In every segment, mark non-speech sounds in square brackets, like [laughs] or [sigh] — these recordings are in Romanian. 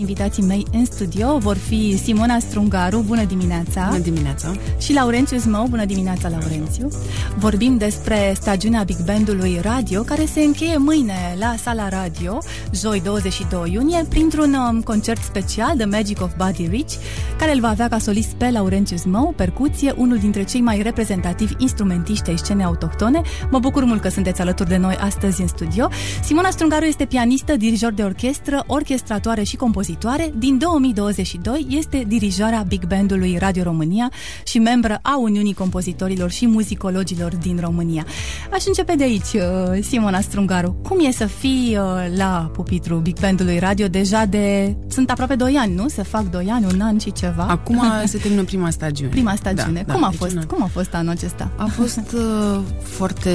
Invitații mei în studio vor fi Simona Strungaru, bună dimineața! Bună dimineața! Și Laurențiu Zmău, bună dimineața, Laurențiu! Vorbim despre stagiunea Big Bandului Radio, care se încheie mâine la Sala Radio, joi 22 iunie, printr-un um, concert special, The Magic of Buddy Rich, care îl va avea ca solist pe Laurențiu Zmău, percuție, unul dintre cei mai reprezentativi instrumentiști ai scenei autohtone. Mă bucur mult că sunteți alături de noi astăzi în studio. Simona Strungaru este pianistă, dirijor de orchestră, orchestratoare și compozitor compozitoare, din 2022 este dirijoarea Big Bandului Radio România și membră a Uniunii Compozitorilor și Muzicologilor din România. Aș începe de aici, uh, Simona Strungaru. Cum e să fii uh, la pupitru Big Bandului Radio deja de... Sunt aproape 2 ani, nu? Se fac 2 ani, un an și ceva. Acum [laughs] se termină prima stagiune. Prima stagiune. Da, cum, da, a deci fost, cum a fost anul acesta? A fost uh, foarte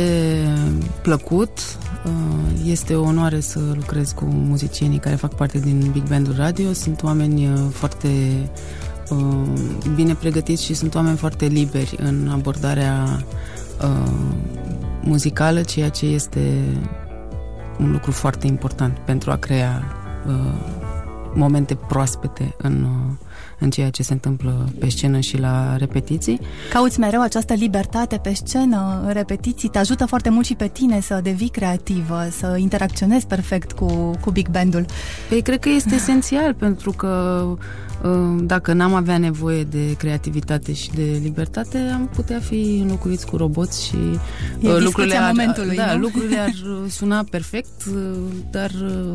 plăcut. Uh, este o onoare să lucrez cu muzicienii care fac parte din Big Bandul Radio. Sunt oameni uh, foarte uh, bine pregătiți și sunt oameni foarte liberi în abordarea muzicală, ceea ce este un lucru foarte important pentru a crea momente proaspete în în ceea ce se întâmplă pe scenă și la repetiții. Cauți mereu această libertate pe scenă, în repetiții, te ajută foarte mult și pe tine să devii creativă, să interacționezi perfect cu, cu big bandul. Păi cred că este esențial pentru că uh, dacă n-am avea nevoie de creativitate și de libertate, am putea fi înlocuiți cu roboți și e uh, lucrurile ar, momentului, da, lucrurile ar [laughs] suna perfect, uh, dar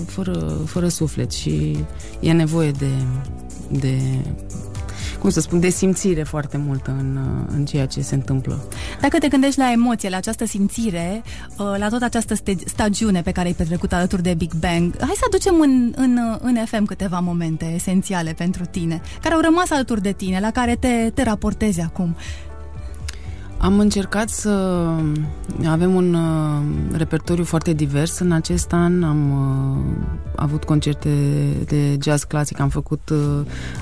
fără, fără suflet și e nevoie de de cum să spun, de simțire foarte multă în, în ceea ce se întâmplă. Dacă te gândești la emoție, la această simțire, uh, la toată această stagiune pe care ai petrecut alături de Big Bang, hai să aducem în, în, în FM câteva momente esențiale pentru tine, care au rămas alături de tine, la care te, te raportezi acum. Am încercat să avem un uh, repertoriu foarte divers în acest an. Am uh, avut concerte de jazz clasic, am făcut uh,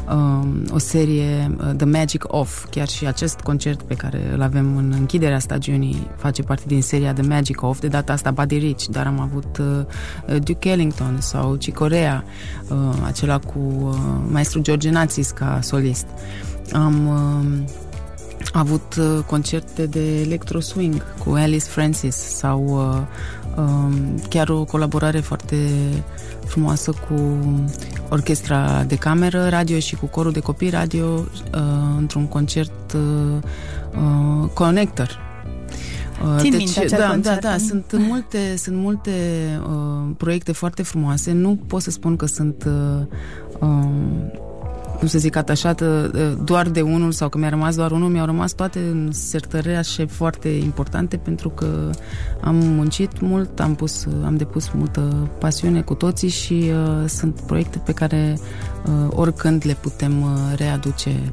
uh, o serie uh, The Magic Of, chiar și acest concert pe care îl avem în închiderea stagiunii face parte din seria The Magic Of, de data asta Buddy Rich, dar am avut uh, Duke Ellington sau Cicorea, uh, acela cu uh, maestru George Națis ca solist. Am uh, avut uh, concerte de electro swing cu Alice Francis sau uh, um, chiar o colaborare foarte frumoasă cu orchestra de cameră radio și cu corul de copii radio uh, într-un concert uh, uh, Connector. Uh, Țin deci, minte da, concert. da, da, sunt multe, sunt multe uh, proiecte foarte frumoase. Nu pot să spun că sunt uh, um, cum să zic, atașată doar de unul sau că mi-a rămas doar unul, mi-au rămas toate în sertăreașe foarte importante pentru că am muncit mult, am, pus, am depus multă pasiune cu toții și uh, sunt proiecte pe care uh, oricând le putem uh, readuce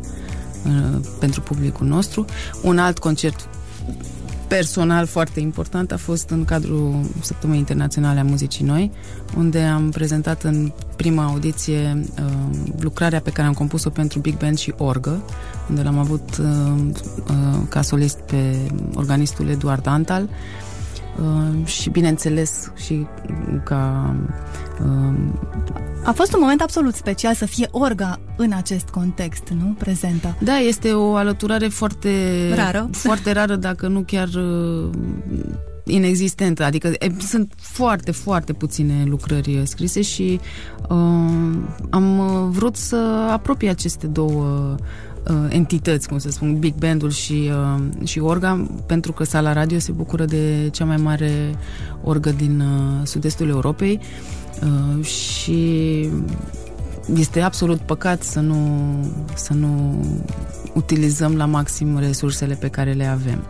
uh, pentru publicul nostru. Un alt concert personal foarte important a fost în cadrul Săptămânii Internaționale a Muzicii Noi, unde am prezentat în prima audiție uh, lucrarea pe care am compus-o pentru Big Band și Orgă, unde l-am avut uh, uh, ca solist pe organistul Eduard Antal. uh, și, bineînțeles, și ca uh, a fost un moment absolut special să fie orga în acest context, nu? Prezentă. Da, este o alăturare foarte rară, [laughs] foarte rară dacă nu chiar uh, inexistentă. Adică e, sunt foarte, foarte puține lucrări uh, scrise și uh, am uh, vrut să apropie aceste două uh, entități, cum să spun, Big Bandul și, uh, și orga, pentru că sala radio se bucură de cea mai mare orgă din uh, sud-estul Europei. Uh, Uh, și este absolut păcat să nu, să nu utilizăm la maxim resursele pe care le avem.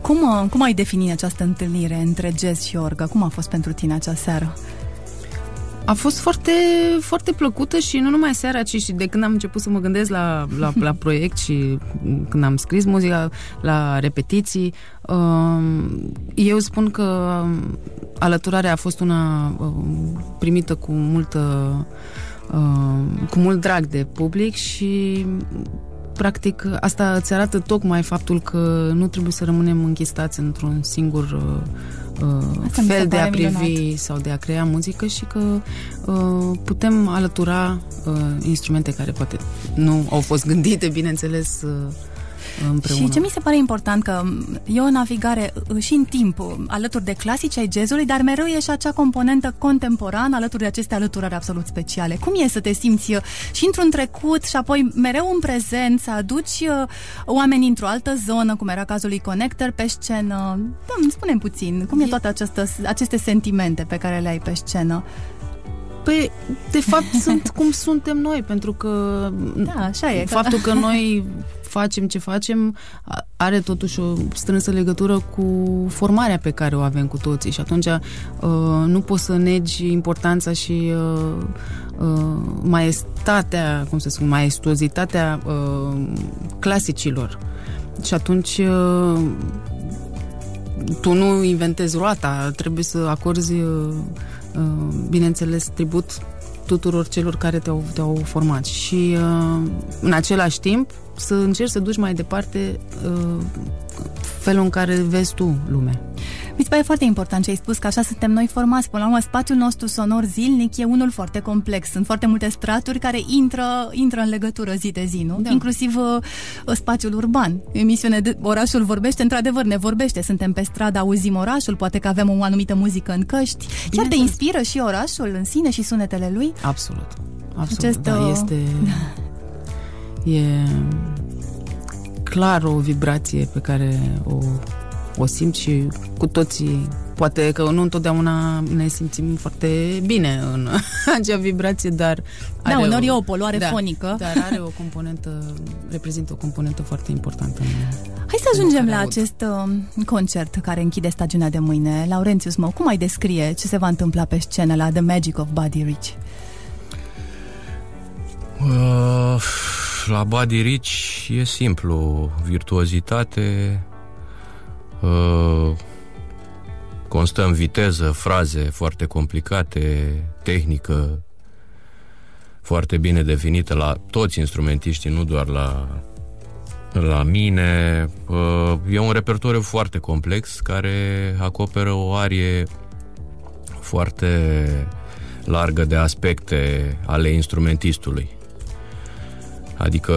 Cum, uh, cum ai defini această întâlnire între jazz și orga? Cum a fost pentru tine acea seară? A fost foarte, foarte plăcută și nu numai seara, ci și de când am început să mă gândesc la, la, la proiect și când am scris muzica, la repetiții. Um, eu spun că alăturarea a fost una um, primită cu multă um, cu mult drag de public și practic, asta îți arată tocmai faptul că nu trebuie să rămânem închistați într-un singur uh, uh fel de a privi minunat. sau de a crea muzică și că uh, putem alătura uh, instrumente care poate nu au fost gândite, bineînțeles, uh, împreună. Și ce mi se pare important că e o navigare uh, și în timp uh, alături de clasici ai jazzului, dar mereu e și acea componentă contemporană alături de aceste alăturări absolut speciale. Cum e să te simți uh, și într-un trecut și apoi mereu în prezent să aduci oameni într-o altă zonă, cum era cazul lui Connector, pe scenă? Da, îmi spune puțin, cum e, e toate această, aceste sentimente pe care le ai pe scenă? Păi, de fapt, sunt cum suntem noi, pentru că [laughs] da, așa e, faptul că noi facem ce facem are totuși o strânsă legătură cu formarea pe care o avem cu toții și atunci uh, nu poți să negi importanța și uh, uh, maestatea, cum să spun, maestuozitatea uh, clasicilor. Și atunci uh, tu nu inventezi roata, trebuie să acorzi, uh, uh, bineînțeles, tribut tuturor celor care te-au, te-au format. Și uh, în același timp să încerci să duci mai departe uh, felul în care vezi tu lumea. Mi se pare foarte important ce ai spus, că așa suntem noi formați. Până la urmă, spațiul nostru sonor zilnic e unul foarte complex. Sunt foarte multe straturi care intră, intră în legătură zi de zi, nu? Da. Inclusiv uh, spațiul urban. Emisiune de Orașul vorbește, într-adevăr, ne vorbește. Suntem pe stradă, auzim orașul, poate că avem o anumită muzică în căști. Bine Chiar te inspiră și orașul în sine și sunetele lui? Absolut. Absolut, Acest, da, este... [laughs] e clar o vibrație pe care o, o simt și cu toții poate că nu întotdeauna ne simțim foarte bine în [laughs] acea vibrație, dar da, are da, uneori o, e o poluare da, fonică. Dar are o componentă, reprezintă o componentă foarte importantă. În, Hai să ajungem la acest uh, concert care închide stagiunea de mâine. Laurențius Mău, cum ai descrie ce se va întâmpla pe scenă la The Magic of Buddy Rich? La Buddy Rich e simplu. Virtuozitate, uh, constă în viteză, fraze foarte complicate, tehnică foarte bine definită la toți instrumentiștii, nu doar la, la mine. Uh, e un repertoriu foarte complex care acoperă o arie foarte largă de aspecte ale instrumentistului. Adică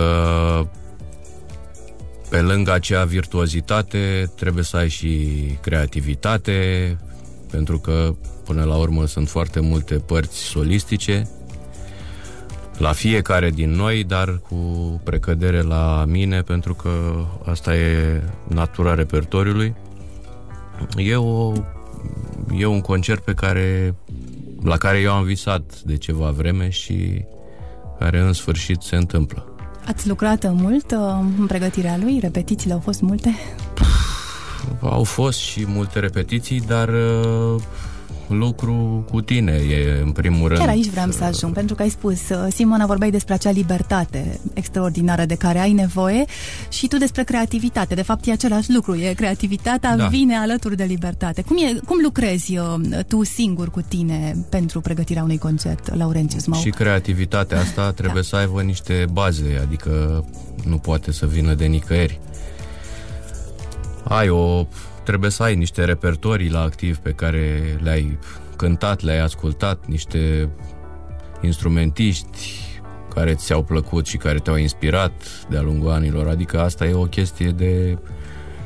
pe lângă acea virtuozitate trebuie să ai și creativitate, pentru că până la urmă sunt foarte multe părți solistice la fiecare din noi, dar cu precădere la mine, pentru că asta e natura repertoriului. E, o, e un concert pe care, la care eu am visat de ceva vreme și care în sfârșit se întâmplă. Ați lucrat mult uh, în pregătirea lui? Repetițiile au fost multe? Au fost și multe repetiții, dar uh, lucru cu tine e în primul rând. Chiar aici vreau să ajung, pentru că ai spus, uh, Simona, vorbeai despre acea libertate extraordinară de care ai nevoie și tu despre creativitate. De fapt, e același lucru, e creativitatea da. vine alături de libertate. Cum, e, cum lucrezi uh, tu singur cu tine pentru pregătirea unui concert, Laurențius Mau? Și creativitatea asta [laughs] trebuie da. să aibă niște baze, adică nu poate să vină de nicăieri. Ai o trebuie să ai niște repertorii la activ pe care le-ai cântat, le-ai ascultat, niște instrumentiști care ți-au plăcut și care te-au inspirat de-a lungul anilor. Adică asta e o chestie de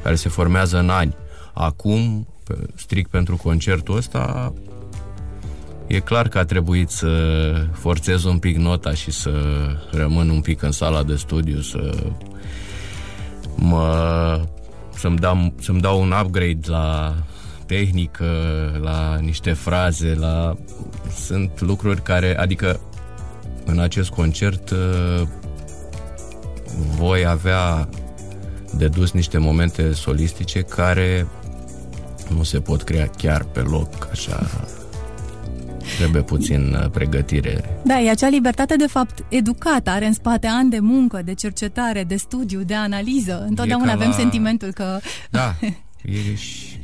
care se formează în ani. Acum, strict pentru concertul ăsta, e clar că a trebuit să forțez un pic nota și să rămân un pic în sala de studiu, să mă să-mi dau, să-mi dau un upgrade la tehnică, la niște fraze, la... Sunt lucruri care, adică în acest concert uh, voi avea de dus niște momente solistice care nu se pot crea chiar pe loc, așa Trebuie puțin uh, pregătire. Da, e acea libertate, de fapt, educată, are în spate ani de muncă, de cercetare, de studiu, de analiză. Întotdeauna avem la... sentimentul că... Da, [laughs] e,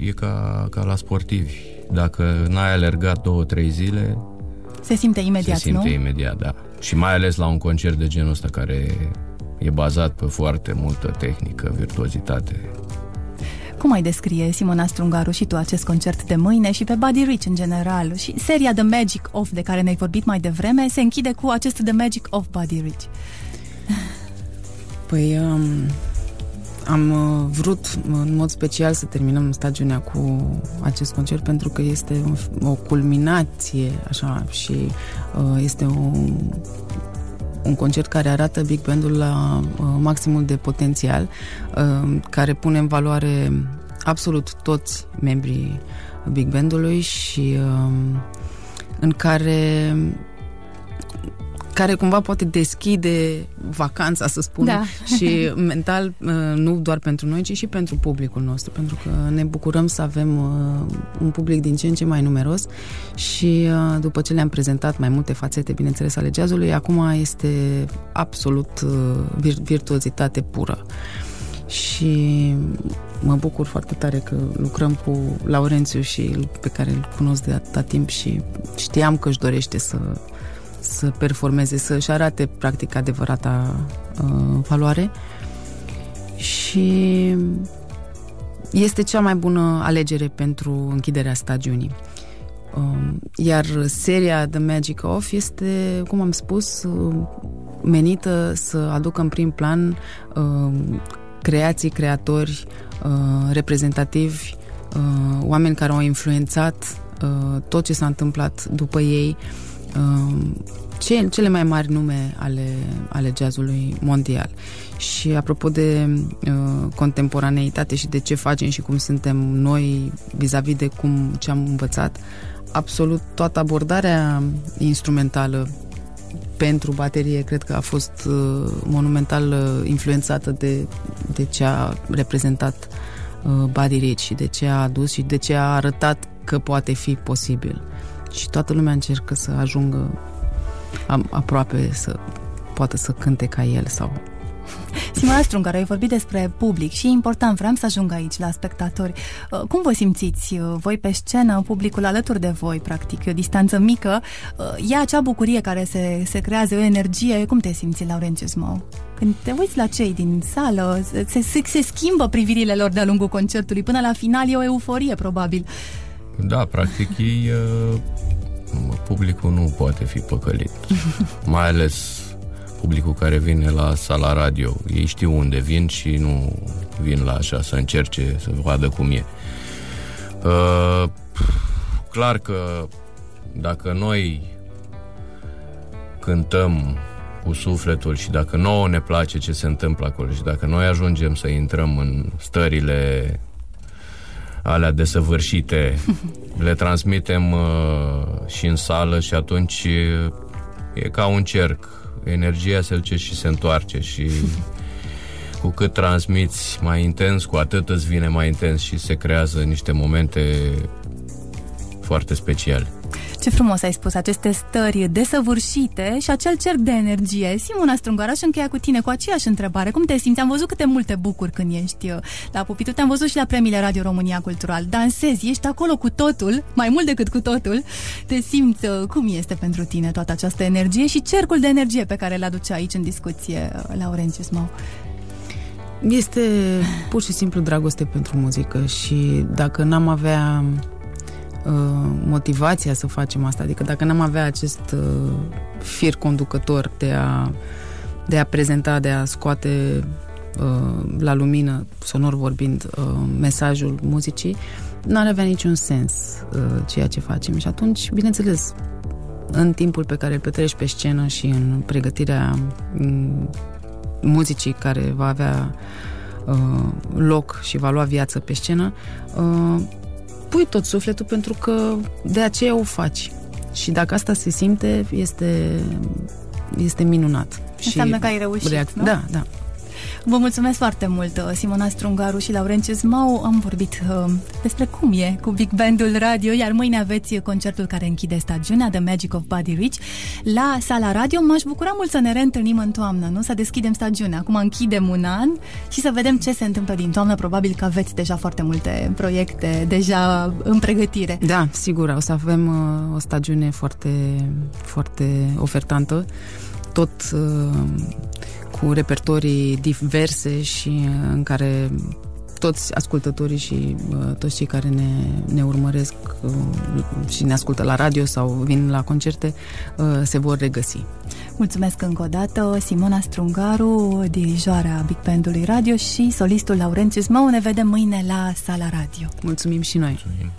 e ca, ca la sportivi. Dacă n-ai alergat două, trei zile... Se simte imediat, Se simte nu? imediat, da. Și mai ales la un concert de genul ăsta care e bazat pe foarte multă tehnică, virtuozitate. Cum ai descrie, Simona Strungaru, și tu acest concert de mâine și pe Buddy Rich în general? Și seria The Magic of, de care ne-ai vorbit mai devreme, se închide cu acest The Magic of Buddy Rich. Păi um, am uh, vrut în mod special să terminăm stagiunea cu acest concert pentru că este o culminație așa și uh, este o, un concert care arată Big Bandul la uh, maximul de potențial, uh, care pune în valoare absolut toți membrii Big Bandului și uh, în care care cumva poate deschide vacanța, să spun, da. [laughs] și mental, uh, nu doar pentru noi, ci și pentru publicul nostru, pentru că ne bucurăm să avem uh, un public din ce în ce mai numeros și uh, după ce le-am prezentat mai multe fațete, bineînțeles, ale jazzului, acum este absolut virtuozitate pură. Și mă bucur foarte tare că lucrăm cu Laurențiu și pe care îl cunosc de atâta timp și știam că își dorește să să performeze, să-și arate practic adevărata uh, valoare și este cea mai bună alegere pentru închiderea stagiunii. Uh, iar seria The Magic Of este, cum am spus, uh, menită să aducă în prim plan uh, creații, creatori, uh, reprezentativi, uh, oameni care au influențat uh, tot ce s-a întâmplat după ei, ce, cele mai mari nume ale, ale jazzului mondial. Și apropo de uh, contemporaneitate și de ce facem și cum suntem noi vis-a-vis de cum ce am învățat, absolut toată abordarea instrumentală pentru baterie cred că a fost uh, monumental uh, influențată de, de ce a reprezentat uh, Buddy Rich și de ce a adus și de ce a arătat că poate fi posibil. Și toată lumea încercă să ajungă am, aproape să poată să cânte ca el sau Simona Strungar, ai vorbit despre public și e important, vreau să ajung aici la spectatori. Uh, cum vă simțiți uh, voi pe scenă, publicul alături de voi, practic, o distanță mică, uh, e acea bucurie care se, se creează, o energie, cum te simți, Laurențiu Zmău? Când te uiți la cei din sală, se, se, se schimbă privirile lor de-a lungul concertului, până la final e o euforie, probabil. Da, practic ei publicul nu poate fi păcălit. Mai ales [laughs] publicul care vine la sala radio. Ei știu unde vin și nu vin la așa să încerce să vadă cum e. Uh, clar că dacă noi cântăm cu sufletul și dacă nouă ne place ce se întâmplă acolo și dacă noi ajungem să intrăm în stările alea desăvârșite, [laughs] le transmitem uh, și în sală și atunci uh, e ca un cerc. Energia se duce și se întoarce și cu cât transmiți mai intens, cu atât îți vine mai intens și se creează niște momente foarte speciale. Ce frumos ai spus, aceste stări desăvârșite și acel cerc de energie. Simona Strungoara și încheia cu tine cu aceeași întrebare. Cum te simți? Am văzut câte multe bucuri când ești uh, la pupitu. Te-am văzut și la premiile Radio România Cultural. Dansezi, ești acolo cu totul, mai mult decât cu totul. Te simți uh, cum este pentru tine toată această energie și cercul de energie pe care îl aduce aici în discuție uh, Laurențiu Smau. Este pur și simplu dragoste pentru muzică și dacă n-am avea Uh, motivația să facem asta. Adică dacă n-am avea acest uh, fir conducător de a, de a prezenta, de a scoate uh, la lumină, sonor vorbind, uh, mesajul muzicii, n-ar avea niciun sens uh, ceea ce facem. Și atunci, bineînțeles, în timpul pe care îl petreci pe scenă și în pregătirea um, muzicii care va avea uh, loc și va lua viață pe scenă, uh, pui tot sufletul pentru că de aceea o faci. Și dacă asta se simte, este, este minunat. Înseamnă și că ai reușit, reac- nu? Da, da. Vă mulțumesc foarte mult, uh, Simona Strungaru și Laurențiu Zmau. Am vorbit uh, despre cum e cu Big Bandul Radio, iar mâine aveți concertul care închide stagiunea The Magic of Body Rich la sala radio. M-aș bucura mult să ne reîntâlnim în toamnă, nu? Să deschidem stagiunea. Acum închidem un an și să vedem ce se întâmplă din toamnă. Probabil că aveți deja foarte multe proiecte deja în pregătire. Da, sigur. O să avem uh, o stagiune foarte, foarte ofertantă. Tot uh, cu repertorii diverse și în care toți ascultătorii și uh, toți cei care ne, ne urmăresc uh, și ne ascultă la radio sau vin la concerte uh, se vor regăsi. Mulțumesc încă o dată, Simona Strungaru, dirijoarea Big Bandului Radio și solistul Laurențius Mau. Ne vedem mâine la Sala Radio. Mulțumim și noi! Mulțumim.